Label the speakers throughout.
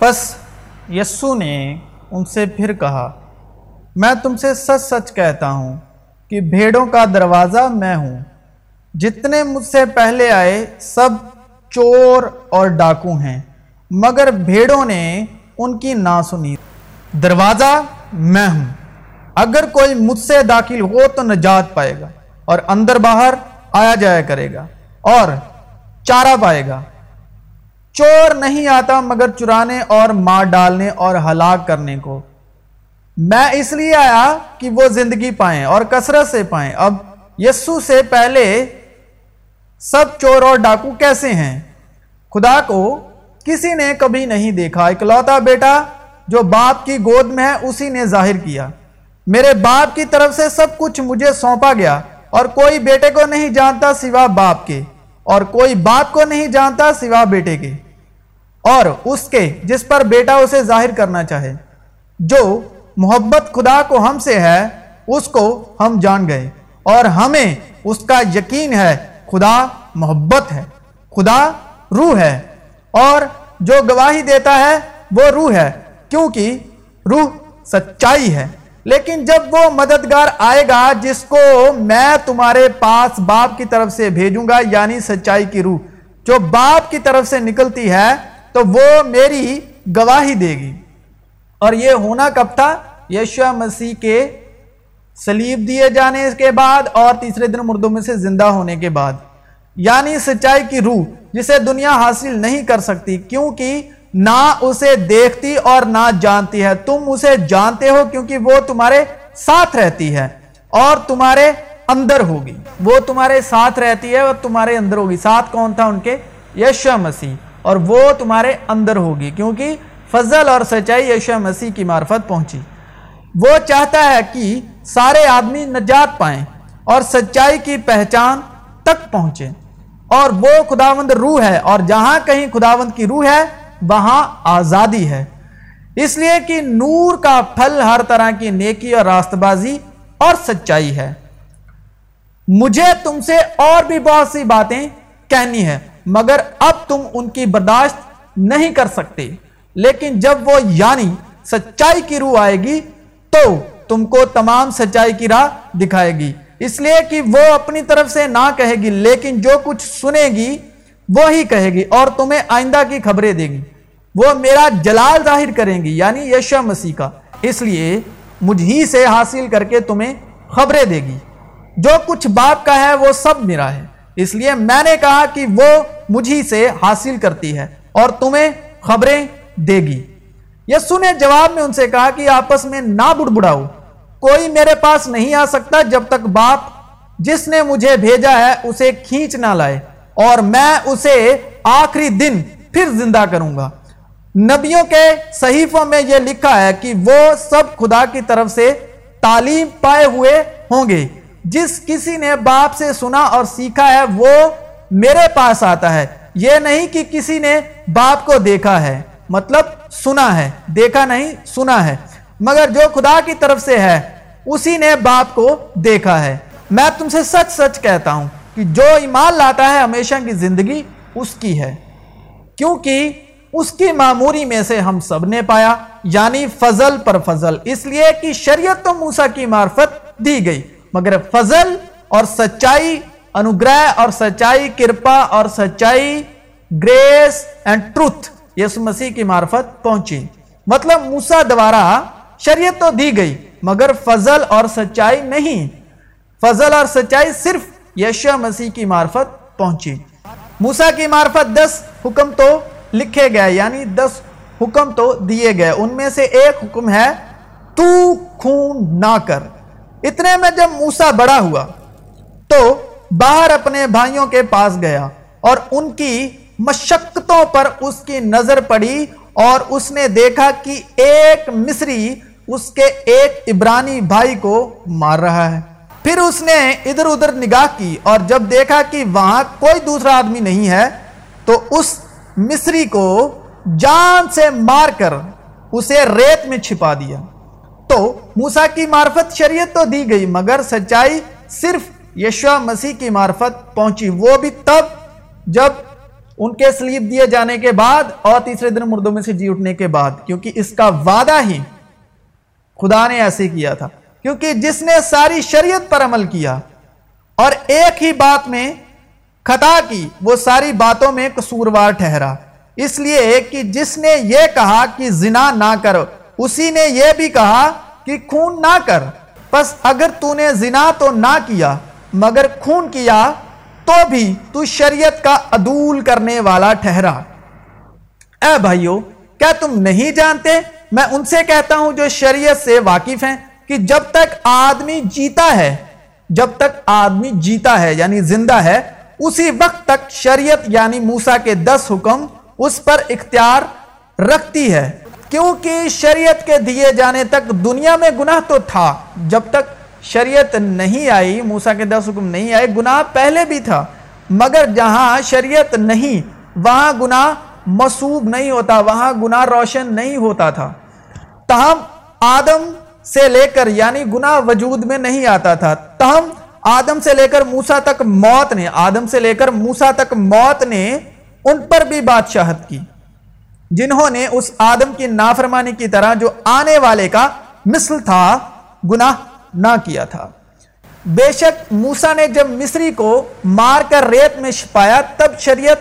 Speaker 1: پس یسو نے ان سے پھر کہا، میں تم سے سچ سچ کہتا ہوں کہ بھیڑوں کا دروازہ میں ہوں۔ جتنے مجھ سے پہلے آئے سب چور اور ڈاکو ہیں، مگر بھیڑوں نے ان کی نہ سنی۔ دروازہ میں ہوں۔ اگر کوئی مجھ سے داخل ہو تو نجات پائے گا اور اندر باہر آیا جایا کرے گا اور چارہ پائے گا۔ چور نہیں آتا مگر چرانے اور مار ڈالنے اور ہلاک کرنے کو۔ میں اس لیے آیا کہ وہ زندگی پائیں اور کثرت سے پائیں۔ اب یسو سے پہلے سب چور اور ڈاکو کیسے ہیں؟ خدا کو کسی نے کبھی نہیں دیکھا۔ اکلوتا بیٹا جو باپ کی گود میں ہے، اسی نے ظاہر کیا۔ میرے باپ کی طرف سے سب کچھ مجھے سونپا گیا اور کوئی بیٹے کو نہیں جانتا سوا باپ کے۔ اور کوئی باپ کو نہیں جانتا سوا بیٹے کے، اور اس کے جس پر بیٹا اسے ظاہر کرنا چاہے۔ جو محبت خدا کو ہم سے ہے، اس کو ہم جان گئے۔ اور ہمیں اس کا یقین ہے، خدا محبت ہے۔ خدا روح ہے۔ اور جو گواہی دیتا ہے، وہ روح ہے۔ کیونکہ روح سچائی ہے۔ لیکن جب وہ مددگار آئے گا، جس کو میں تمہارے پاس باپ کی طرف سے بھیجوں گا یعنی سچائی کی روح، جو باپ کی طرف سے نکلتی ہے، تو وہ میری گواہی دے گی۔ اور یہ ہونا کب تھا؟ یشو مسیح کے سلیب دیے جانے کے بعد اور تیسرے دن مردوں میں سے زندہ ہونے کے بعد یعنی سچائی کی روح، جسے دنیا حاصل نہیں کر سکتی، کیونکہ نہ اسے دیکھتی اور نہ جانتی ہے۔ تم اسے جانتے ہو کیونکہ وہ تمہارے ساتھ رہتی ہے اور تمہارے اندر ہوگی۔ وہ تمہارے ساتھ رہتی ہے اور تمہارے اندر ہوگی۔ ساتھ کون تھا ان کے؟ یشو مسیح۔ اور وہ تمہارے اندر ہوگی کیونکہ فضل اور سچائی یشو مسیح کی معرفت پہنچی۔ وہ چاہتا ہے کہ سارے آدمی نجات پائیں اور سچائی کی پہچان تک پہنچے۔ اور وہ خداوند روح ہے اور جہاں کہیں خداوند کی روح ہے وہاں آزادی ہے۔ اس لیے کہ نور کا پھل ہر طرح کی نیکی اور راست بازی اور سچائی ہے۔ مجھے تم سے اور بھی بہت سی باتیں کہنی ہے مگر اب تم ان کی برداشت نہیں کر سکتے۔ لیکن جب وہ یعنی سچائی کی روح آئے گی، تو تم کو تمام سچائی کی راہ دکھائے گی۔ اس لیے کہ وہ اپنی طرف سے نہ کہے گی، لیکن جو کچھ سنے گی وہی کہے گی اور تمہیں آئندہ کی خبریں دے گی۔ وہ میرا جلال ظاہر کریں گی یعنی یشو مسیح کا۔ اس لیے مجھ ہی سے حاصل کر کے تمہیں خبریں دے گی۔ جو کچھ باپ کا ہے، وہ سب میرا ہے۔ اس لیے میں نے کہا کہ وہ مجھ سے حاصل کرتی ہے اور تمہیں خبریں دے گی۔ یسو نے جواب میں ان سے کہا کہ آپس میں نہ بڑ بڑاؤ کوئی میرے پاس نہیں آ سکتا جب تک باپ جس نے مجھے بھیجا ہے، اسے کھینچ نہ لائے۔ اور میں اسے آخری دن پھر زندہ کروں گا۔ نبیوں کے صحیفوں میں یہ لکھا ہے کہ وہ سب خدا کی طرف سے تعلیم پائے ہوئے ہوں گے۔ جس کسی نے باپ سے سنا اور سیکھا ہے وہ میرے پاس آتا ہے۔ یہ نہیں کہ کسی نے باپ کو دیکھا ہے۔ مطلب سنا ہے۔ دیکھا نہیں، سنا ہے۔ مگر جو خدا کی طرف سے ہے، اسی نے باپ کو دیکھا ہے۔ میں تم سے سچ سچ کہتا ہوں۔ کہ جو ایمان لاتا ہے ہمیشہ کی زندگی اس کی ہے۔ کیونکہ اس کی معموری میں سے ہم سب نے پایا یعنی فضل پر فضل۔ اس لیے کہ شریعت تو موسیٰ کی معرفت دی گئی، مگر فضل اور سچائی، انوگرہ اور سچائی، کرپا اور سچائی، grease and truth, Yesu Masih کی معرفت پہنچی۔ مطلب موسیٰ دوارا شریعت تو دی گئی، مگر فضل اور سچائی نہیں۔ فضل اور سچائی صرف یشو مسیح کی معرفت پہنچی۔ موسیٰ کی معرفت دس حکم تو لکھے گئے یعنی دس حکم تو دیے گئے۔ ان میں سے ایک حکم ہے، تو خون نہ کر۔ اتنے میں جب موسیٰ بڑا ہوا، تو باہر اپنے بھائیوں کے پاس گیا اور ان کی مشقتوں پر اس کی نظر پڑی اور اس نے دیکھا کہ ایک مصری اس کے ایک عبرانی بھائی کو مار رہا ہے۔ پھر اس نے ادھر ادھر نگاہ کی اور جب دیکھا کہ وہاں کوئی دوسرا آدمی نہیں ہے، تو اس مصری کو جان سے مار کر اسے ریت میں چھپا دیا۔ تو موسیٰ کی معرفت شریعت تو دی گئی، مگر سچائی صرف یشوع مسیح کی معرفت پہنچی۔ وہ بھی تب جب ان کے سلیب دیے جانے کے بعد اور تیسرے دن مردوں میں سے جی اٹھنے کے بعد، کیونکہ اس کا وعدہ ہی خدا نے ایسے کیا تھا۔ کیونکہ جس نے ساری شریعت پر عمل کیا اور ایک ہی بات میں خطا کی، وہ ساری باتوں میں قصوروار ٹھہرا۔ اس لیے کہ جس نے یہ کہا کہ زنا نہ کر، اسی نے یہ بھی کہا کہ خون نہ کر۔ پس اگر تو نے زنا تو نہ کیا، مگر خون کیا، تو بھی تو شریعت کا عدول کرنے والا ٹھہرا۔ اے بھائیو، کیا تم نہیں جانتے؟ میں ان سے کہتا ہوں جو شریعت سے واقف ہیں۔ کہ جب تک آدمی جیتا ہے، جب تک آدمی جیتا ہے یعنی زندہ ہے، اسی وقت تک شریعت یعنی موسا کے دس حکم اس پر اختیار رکھتی ہے۔ کیونکہ شریعت کے دیے جانے تک دنیا میں گناہ تو تھا، جب تک شریعت نہیں آئی موسا کے دس حکم نہیں آئے، گناہ پہلے بھی تھا۔ مگر جہاں شریعت نہیں، وہاں گناہ مسوب نہیں ہوتا، وہاں گناہ روشن نہیں ہوتا تھا۔ تاہم، آدم سے لے کر یعنی گناہ وجود میں نہیں آتا تھا۔ تاہم، آدم سے لے کر موسا تک موت نے، آدم سے لے کر موسا تک موت نے ان پر بھی بادشاہت کی، جنہوں نے اس آدم کی نافرمانی کی طرح جو آنے والے کا مثل تھا، گناہ نہ کیا تھا۔ بے شک موسا نے جب مصری کو مار کر ریت میں چھپایا، تب شریعت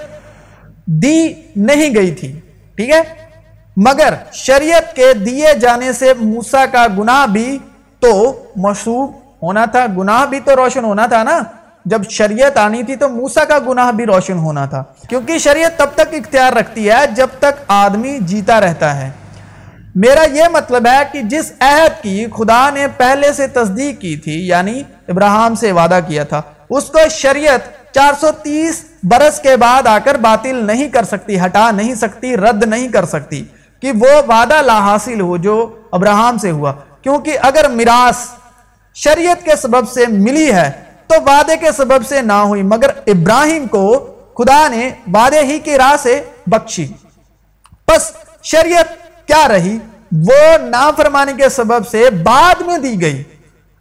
Speaker 1: دی نہیں گئی تھی۔ ٹھیک ہے؟ مگر شریعت کے دیے جانے سے موسا کا گناہ بھی تو مشہور ہونا تھا، گناہ بھی تو روشن ہونا تھا نا۔ جب شریعت آنی تھی تو موسا کا گناہ بھی روشن ہونا تھا۔ کیونکہ شریعت تب تک اختیار رکھتی ہے جب تک آدمی جیتا رہتا ہے۔ میرا یہ مطلب ہے کہ جس عہد کی خدا نے پہلے سے تصدیق کی تھی یعنی ابراہم سے وعدہ کیا تھا، اس کو شریعت چار سو تیس برس کے بعد آ کر باطل نہیں کر سکتی، ہٹا نہیں سکتی، رد نہیں کر سکتی۔ کہ وہ وعدہ لا حاصل ہو جو ابراہم سے ہوا۔ کیونکہ اگر میراث شریعت کے سبب سے ملی ہے، تو وعدے کے سبب سے نہ ہوئی، مگر ابراہیم کو خدا نے وعدے ہی کی راہ سے بخشی۔ پس شریعت کیا رہی؟ وہ نافرمانی کے سبب سے بعد میں دی گئی۔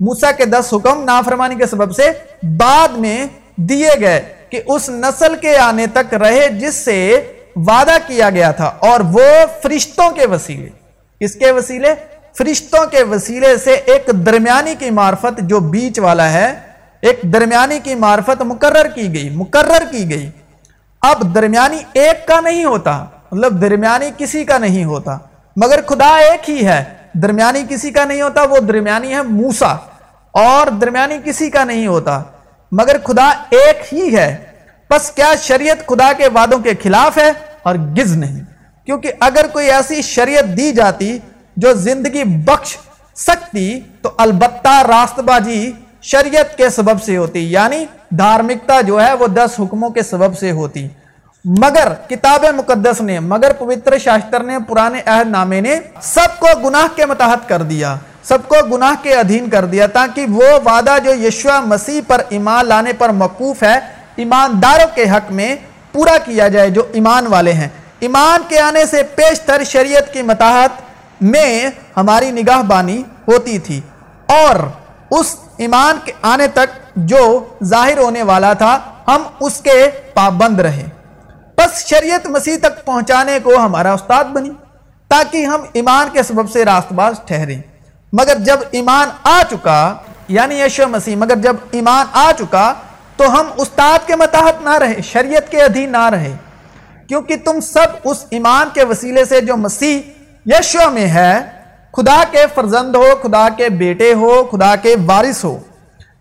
Speaker 1: موسیٰ کے دس حکم نافرمانی کے سبب سے بعد میں دیے گئے کہ اس نسل کے آنے تک رہے، جس سے وعدہ کیا گیا تھا اور وہ فرشتوں کے وسیلے اس کے وسیلے؟ فرشتوں کے وسیلے سے ایک درمیانی کی معرفت جو بیچ والا ہے، ایک درمیانی کی معرفت مقرر کی گئی، مقرر کی گئی۔ اب درمیانی ایک کا نہیں ہوتا مطلب درمیانی کسی کا نہیں ہوتا۔ مگر خدا ایک ہی ہے، درمیانی کسی کا نہیں ہوتا، وہ درمیانی ہے موسا اور درمیانی کسی کا نہیں ہوتا، مگر خدا ایک ہی ہے۔ بس کیا شریعت خدا کے وعدوں کے خلاف ہے؟ اور گز نہیں۔ کیونکہ اگر کوئی ایسی شریعت دی جاتی جو زندگی بخش سکتی، تو البتہ راست بازی شریعت کے سبب سے ہوتی یعنی دھارمکتا جو ہے وہ دس حکموں کے سبب سے ہوتی۔ مگر کتاب مقدس نے، مگر پوتر شاستر نے، پرانے عہد نامے نے سب کو گناہ کے متحد کر دیا، سب کو گناہ کے ادھین کر دیا، تاکہ وہ وعدہ جو یشوع مسیح پر ایمان لانے پر موقوف ہے، ایمانداروں کے حق میں پورا کیا جائے جو ایمان والے ہیں۔ ایمان کے آنے سے پیشتر شریعت کی متحد میں ہماری نگاہ بانی ہوتی تھی۔ اور اس ایمان کے آنے تک جو ظاہر ہونے والا تھا، ہم اس کے پابند رہے۔ بس شریعت مسیح تک پہنچانے کو ہمارا استاد بنی، تاکہ ہم ایمان کے سبب سے راست باز ٹھہریں۔ مگر جب ایمان آ چکا یعنی یشو مسیح، مگر جب ایمان آ چکا تو ہم استاد کے متحد نہ رہے شریعت کے ادھی نہ رہے کیونکہ تم سب اس ایمان کے وسیلے سے جو مسیح یشو میں ہے، خدا کے فرزند ہو، خدا کے بیٹے ہو، خدا کے وارث ہو۔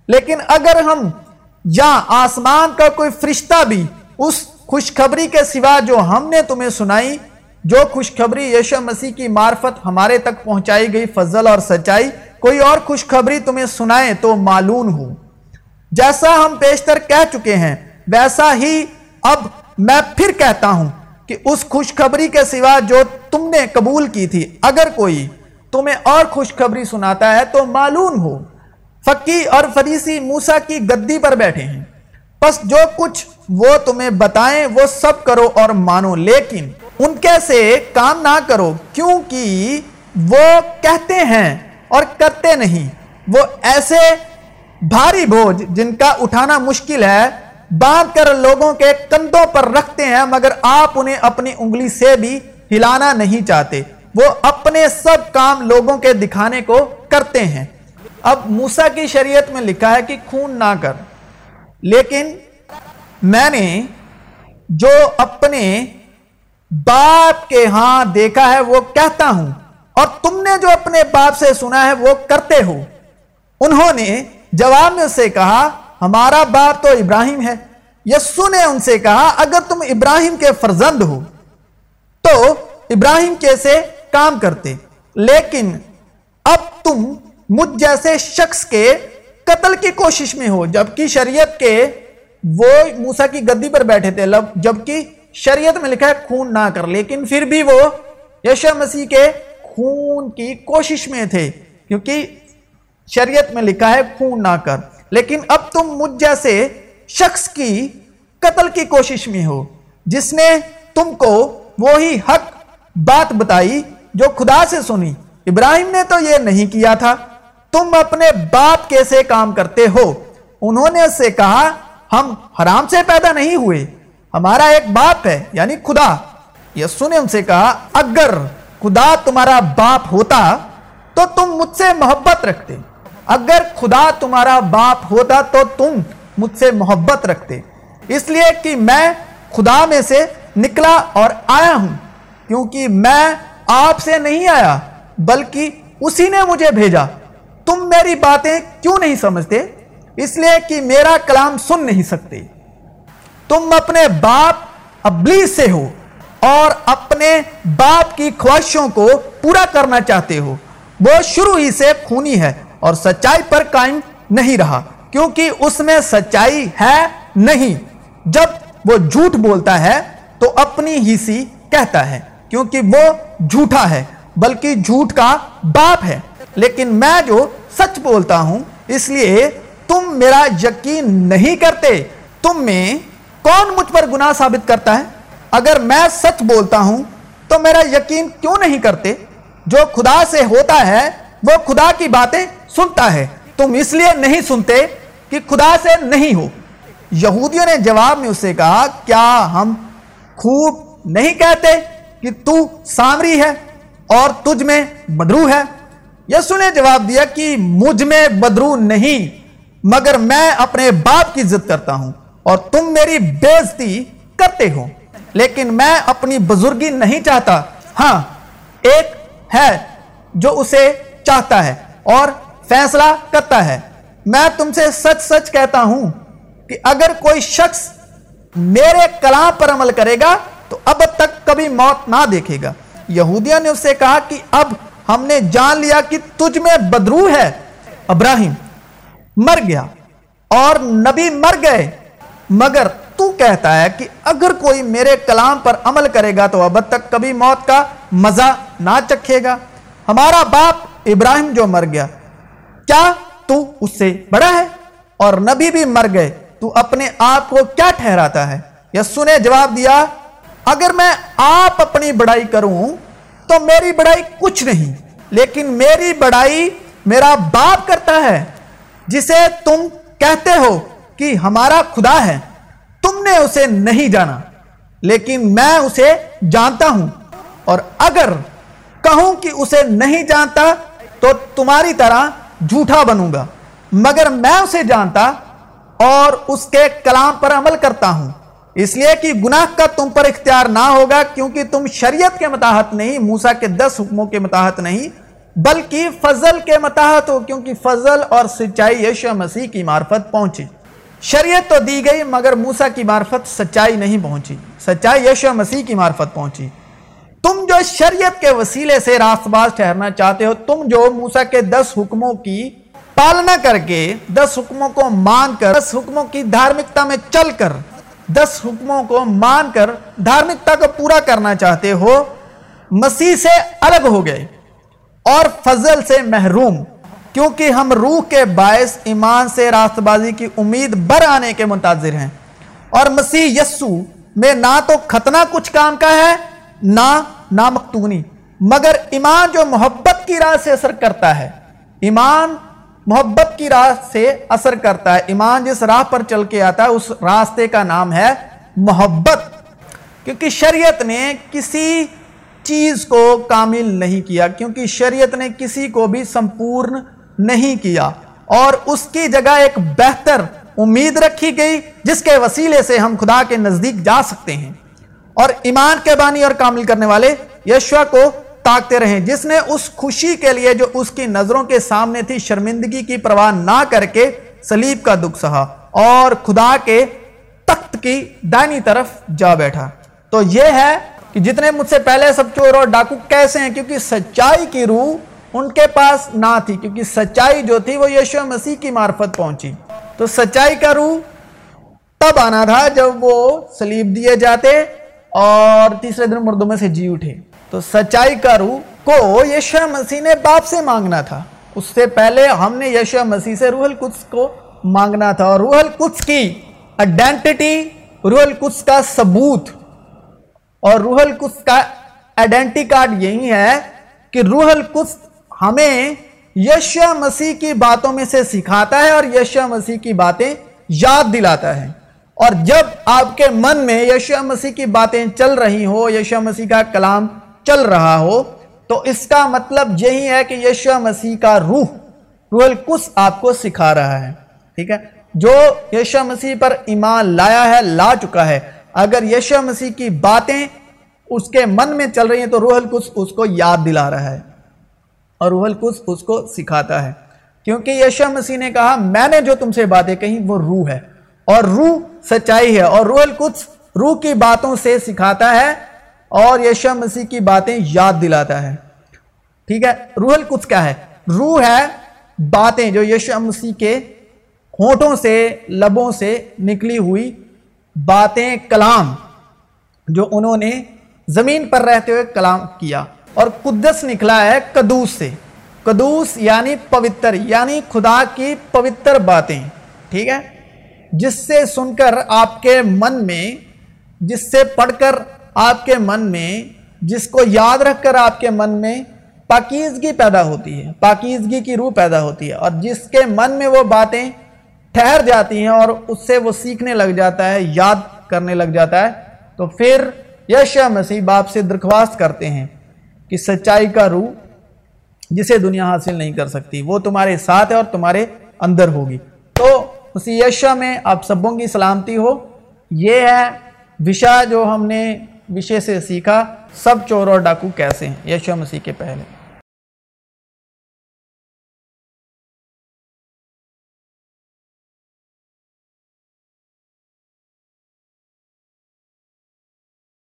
Speaker 1: لیکن اگر ہم یا آسمان کا کوئی فرشتہ بھی اس خوشخبری کے سوا جو ہم نے تمہیں سنائی، جو خوشخبری یشو مسیح کی معرفت ہمارے تک پہنچائی گئی، فضل اور سچائی، کوئی اور خوشخبری تمہیں سنائے تو معلوم ہو جیسا ہم پیشتر کہہ چکے ہیں، ویسا ہی اب میں پھر کہتا ہوں کہ اس خوشخبری کے سوا جو تم نے قبول کی تھی، اگر کوئی تمہیں اور خوشخبری سناتا ہے تو معلوم ہو۔ فقی اور فریسی موسا کی گدی پر بیٹھے ہیں۔ پس جو کچھ وہ تمہیں بتائیں، وہ سب کرو اور مانو۔ لیکن ان کے سے کام نہ کرو، کیونکہ وہ کہتے ہیں اور کرتے نہیں۔ وہ ایسے بھاری بوجھ جن کا اٹھانا مشکل ہے، باندھ کر لوگوں کے کندھوں پر رکھتے ہیں، مگر آپ انہیں اپنی انگلی سے بھی ہلانا نہیں چاہتے۔ وہ اپنے سب کام لوگوں کے دکھانے کو کرتے ہیں۔ اب موسیٰ کی شریعت میں لکھا ہے کہ خون نہ کر۔ لیکن میں نے جو اپنے باپ کے ہاں دیکھا ہے، وہ کہتا ہوں۔ اور تم نے جو اپنے باپ سے سنا ہے، وہ کرتے ہو۔ انہوں نے جواب میں سے کہا، ہمارا باپ تو ابراہیم ہے۔ یسو نے ان سے کہا، اگر تم ابراہیم کے فرزند ہو، تو ابراہیم کیسے کام کرتے؟ لیکن اب تم مجھ جیسے شخص کے قتل کی کوشش میں ہو، جبکہ شریعت کے وہ موسیٰ کی گدی پر بیٹھے تھے جبکہ شریعت میں لکھا ہے، خون نہ کر۔ لیکن پھر بھی وہ یشو مسیح کے خون کی کوشش میں تھے، کیونکہ شریعت میں لکھا ہے، خون نہ کر۔ لیکن اب تم مجھ جیسے شخص کی قتل کی کوشش میں ہو، جس نے تم کو وہی حق بات بتائی جو خدا سے سنی۔ ابراہیم نے تو یہ نہیں کیا تھا۔ تم اپنے باپ کیسے کام کرتے ہو؟ انہوں نے اس سے کہا، ہم حرام سے پیدا نہیں ہوئے۔ ہمارا ایک باپ ہے یعنی خدا۔ یسو نے ان سے کہا، اگر خدا تمہارا باپ ہوتا تو تم مجھ سے محبت رکھتے۔ اگر خدا تمہارا باپ ہوتا تو تم مجھ سے محبت رکھتے۔ اس لیے کہ میں خدا میں سے نکلا اور آیا ہوں، کیونکہ میں آپ سے نہیں آیا، بلکہ اسی نے مجھے بھیجا۔ تم میری باتیں کیوں نہیں سمجھتے؟ اس لیے کہ میرا کلام سن نہیں سکتے۔ تم اپنے باپ ابلیس سے ہو اور اپنے باپ کی خواہشوں کو پورا کرنا چاہتے ہو۔ وہ شروع ہی سے خونی ہے۔ اور سچائی پر قائم نہیں رہا، کیونکہ اس میں سچائی ہے نہیں۔ جب وہ جھوٹ بولتا ہے تو اپنی ہی سی کہتا ہے، کیونکہ وہ جھوٹا ہے، بلکہ جھوٹ کا باپ ہے۔ لیکن میں جو سچ بولتا ہوں، اس لیے تم میرا یقین نہیں کرتے۔ تم میں کون مجھ پر گناہ ثابت کرتا ہے؟ اگر میں سچ بولتا ہوں تو میرا یقین کیوں نہیں کرتے؟ جو خدا سے ہوتا ہے، وہ خدا کی باتیں سنتا ہے۔ تم اس لیے نہیں سنتے کہ خدا سے نہیں ہو۔ یہودیوں نے جواب میں اسے کہا، کیا ہم خوب نہیں کہتے کہ تو سامری ہے اور تجھ میں بدرو ہے؟ یسو نے جواب دیا کہ مجھ میں بدرو نہیں، مگر میں اپنے باپ کی عزت کرتا ہوں اور تم میری بےزتی کرتے ہو۔ لیکن میں اپنی بزرگی نہیں چاہتا۔ ہاں ایک ہے جو اسے چاہتا ہے اور فیصلہ کرتا ہے۔ میں تم سے سچ سچ کہتا ہوں کہ اگر کوئی شخص میرے کلام پر عمل کرے گا تو اب تک کبھی موت نہ دیکھے گا۔ یہودیہ نے اس سے کہا کہ اب ہم نے جان لیا کہ تجھ میں بدرو ہے۔ ابراہیم، مر گیا اور نبی مر گئے۔ مگر تو کہتا ہے کہ اگر کوئی میرے کلام پر عمل کرے گا تو اب تک کبھی موت کا مزہ نہ چکھے گا۔ ہمارا باپ ابراہیم جو مر گیا کیا تو اس سے بڑا ہے؟ اور نبی بھی مر گئے، تو اپنے آپ کو کیا ٹھہراتا ہے؟ یسو نے جواب دیا، اگر میں آپ اپنی بڑائی کروں تو میری بڑائی کچھ نہیں، لیکن میری بڑائی میرا باپ کرتا ہے، جسے تم کہتے ہو کہ ہمارا خدا ہے۔ تم نے اسے نہیں جانا، لیکن میں اسے جانتا ہوں۔ اور اگر کہوں کہ اسے نہیں جانتا، تو تمہاری طرح جھوٹا بنوں گا۔ مگر میں اسے جانتا اور اس کے کلام پر عمل کرتا ہوں۔ اس لیے کہ گناہ کا تم پر اختیار نہ ہوگا، کیونکہ تم شریعت کے متاحت نہیں، موسیٰ کے دس حکموں کے متاحت نہیں، بلکہ فضل کے متاحت ہو، کیونکہ فضل اور سچائی یشو مسیح کی معرفت پہنچی۔ شریعت تو دی گئی، مگر موسیٰ کی معرفت سچائی نہیں پہنچی۔ سچائی یشو مسیح کی معرفت پہنچی۔ تم جو شریعت کے وسیلے سے راست باز ٹھہرنا چاہتے ہو، تم جو موسیٰ کے دس حکموں کی پالنا کر کے دس حکموں کو مان کر، دس حکموں کی دھارمکتا میں چل کر، دس حکموں کو مان کر دھارمکتا کو پورا کرنا چاہتے ہو، مسیح سے الگ ہو گئے اور فضل سے محروم، کیونکہ ہم روح کے باعث ایمان سے راست بازی کی امید بر آنے کے منتظر ہیں۔ اور مسیح یسو میں نہ تو ختنہ کچھ کام کا ہے نہ نامختونی مگر ایمان جو محبت کی راہ سے اثر کرتا ہے، ایمان محبت کی راہ سے اثر کرتا ہے، ایمان جس راہ پر چل کے آتا ہے، اس راستے کا نام ہے محبت، کیونکہ شریعت نے کسی چیز کو کامل نہیں کیا، کیونکہ شریعت نے کسی کو بھی سمپورن نہیں کیا، اور اس کی جگہ ایک بہتر امید رکھی گئی، جس کے وسیلے سے ہم خدا کے نزدیک جا سکتے ہیں۔ اور ایمان کے بانی اور کامل کرنے والے یشوا کو تاکتے رہیں۔ جس نے اس خوشی کے لیے جو اس کی نظروں کے سامنے تھی، شرمندگی کی پرواہ نہ کر کے سلیب کا دکھ سہا اور خدا کے تخت کی دائنی طرف جا بیٹھا۔ تو یہ ہے کہ جتنے مجھ سے پہلے سب چور اور ڈاکو کیسے ہیں؟ کیونکہ سچائی کی روح ان کے پاس نہ تھی، کیونکہ سچائی جو تھی وہ یشو مسیح کی معرفت پہنچی۔ تو سچائی کا روح تب آنا تھا جب وہ سلیب دیے جاتے اور تیسرے دن مردوں میں سے جی اٹھے۔ تو سچائی کا روح کو یشو مسیح نے باپ سے مانگنا تھا۔ اس سے پہلے ہم نے یشو مسیح سے روح القدس کو مانگنا تھا اور روح القدس کی ایڈینٹی روح القدس کا ثبوت اور روح القدس کا ایڈینٹی کارڈ یہی ہے کہ روح القدس ہمیں یشو مسیح کی باتوں میں سے سکھاتا ہے اور یشو مسیح کی باتیں یاد دلاتا ہے۔ اور جب آپ کے من میں یشو مسیح کی باتیں چل رہی ہو یشو مسیح کا کلام چل رہا ہو، تو اس کا مطلب یہی ہے کہ یشو مسیح کا روح روح القدس آپ کو سکھا رہا ہے، ٹھیک ہے؟ جو یشو مسیح پر ایمان لایا ہے، لا چکا ہے۔ اگر یشو مسیح کی باتیں اس کے من میں چل رہی ہیں، تو روح القدس اس کو یاد دلا رہا ہے اور روح القدس اس کو سکھاتا ہے۔ کیونکہ یشو مسیح نے کہا، میں نے جو تم سے باتیں کہیں، وہ روح ہے۔ اور روح سچائی ہے اور روح القدس روح کی باتوں سے سکھاتا ہے اور یشو مسیح کی باتیں یاد دلاتا ہے۔ ٹھیک ہے؟ روح القدس کیا ہے؟ روح ہے باتیں جو یشو مسیح کے ہونٹوں سے، لبوں سے نکلی ہوئی باتیں، کلام جو انہوں نے زمین پر رہتے ہوئے کلام کیا۔ اور قدس نکلا ہے قدوس سے۔ قدوس یعنی پوتر یعنی خدا کی پوتر باتیں۔ ٹھیک ہے؟ جس سے سن کر آپ کے من میں، جس سے پڑھ کر آپ کے من میں، جس کو یاد رکھ کر آپ کے من میں پاکیزگی پیدا ہوتی ہے، پاکیزگی کی روح پیدا ہوتی ہے اور جس کے من میں وہ باتیں ٹھہر جاتی ہیں اور اس سے وہ سیکھنے لگ جاتا ہے، یاد کرنے لگ جاتا ہے، تو پھر یشا مسیح باپ سے درخواست کرتے ہیں کہ سچائی کا روح جسے دنیا حاصل نہیں کر سکتی، وہ تمہارے ساتھ ہے اور تمہارے اندر ہوگی۔ اسی یشا میں آپ سبوں کی سلامتی ہو۔ یہ ہے وشا جو ہم نے وشے سے سیکھا۔ سب چور اور ڈاکو کیسے ہیں؟ یشا مسیح کے پہلے۔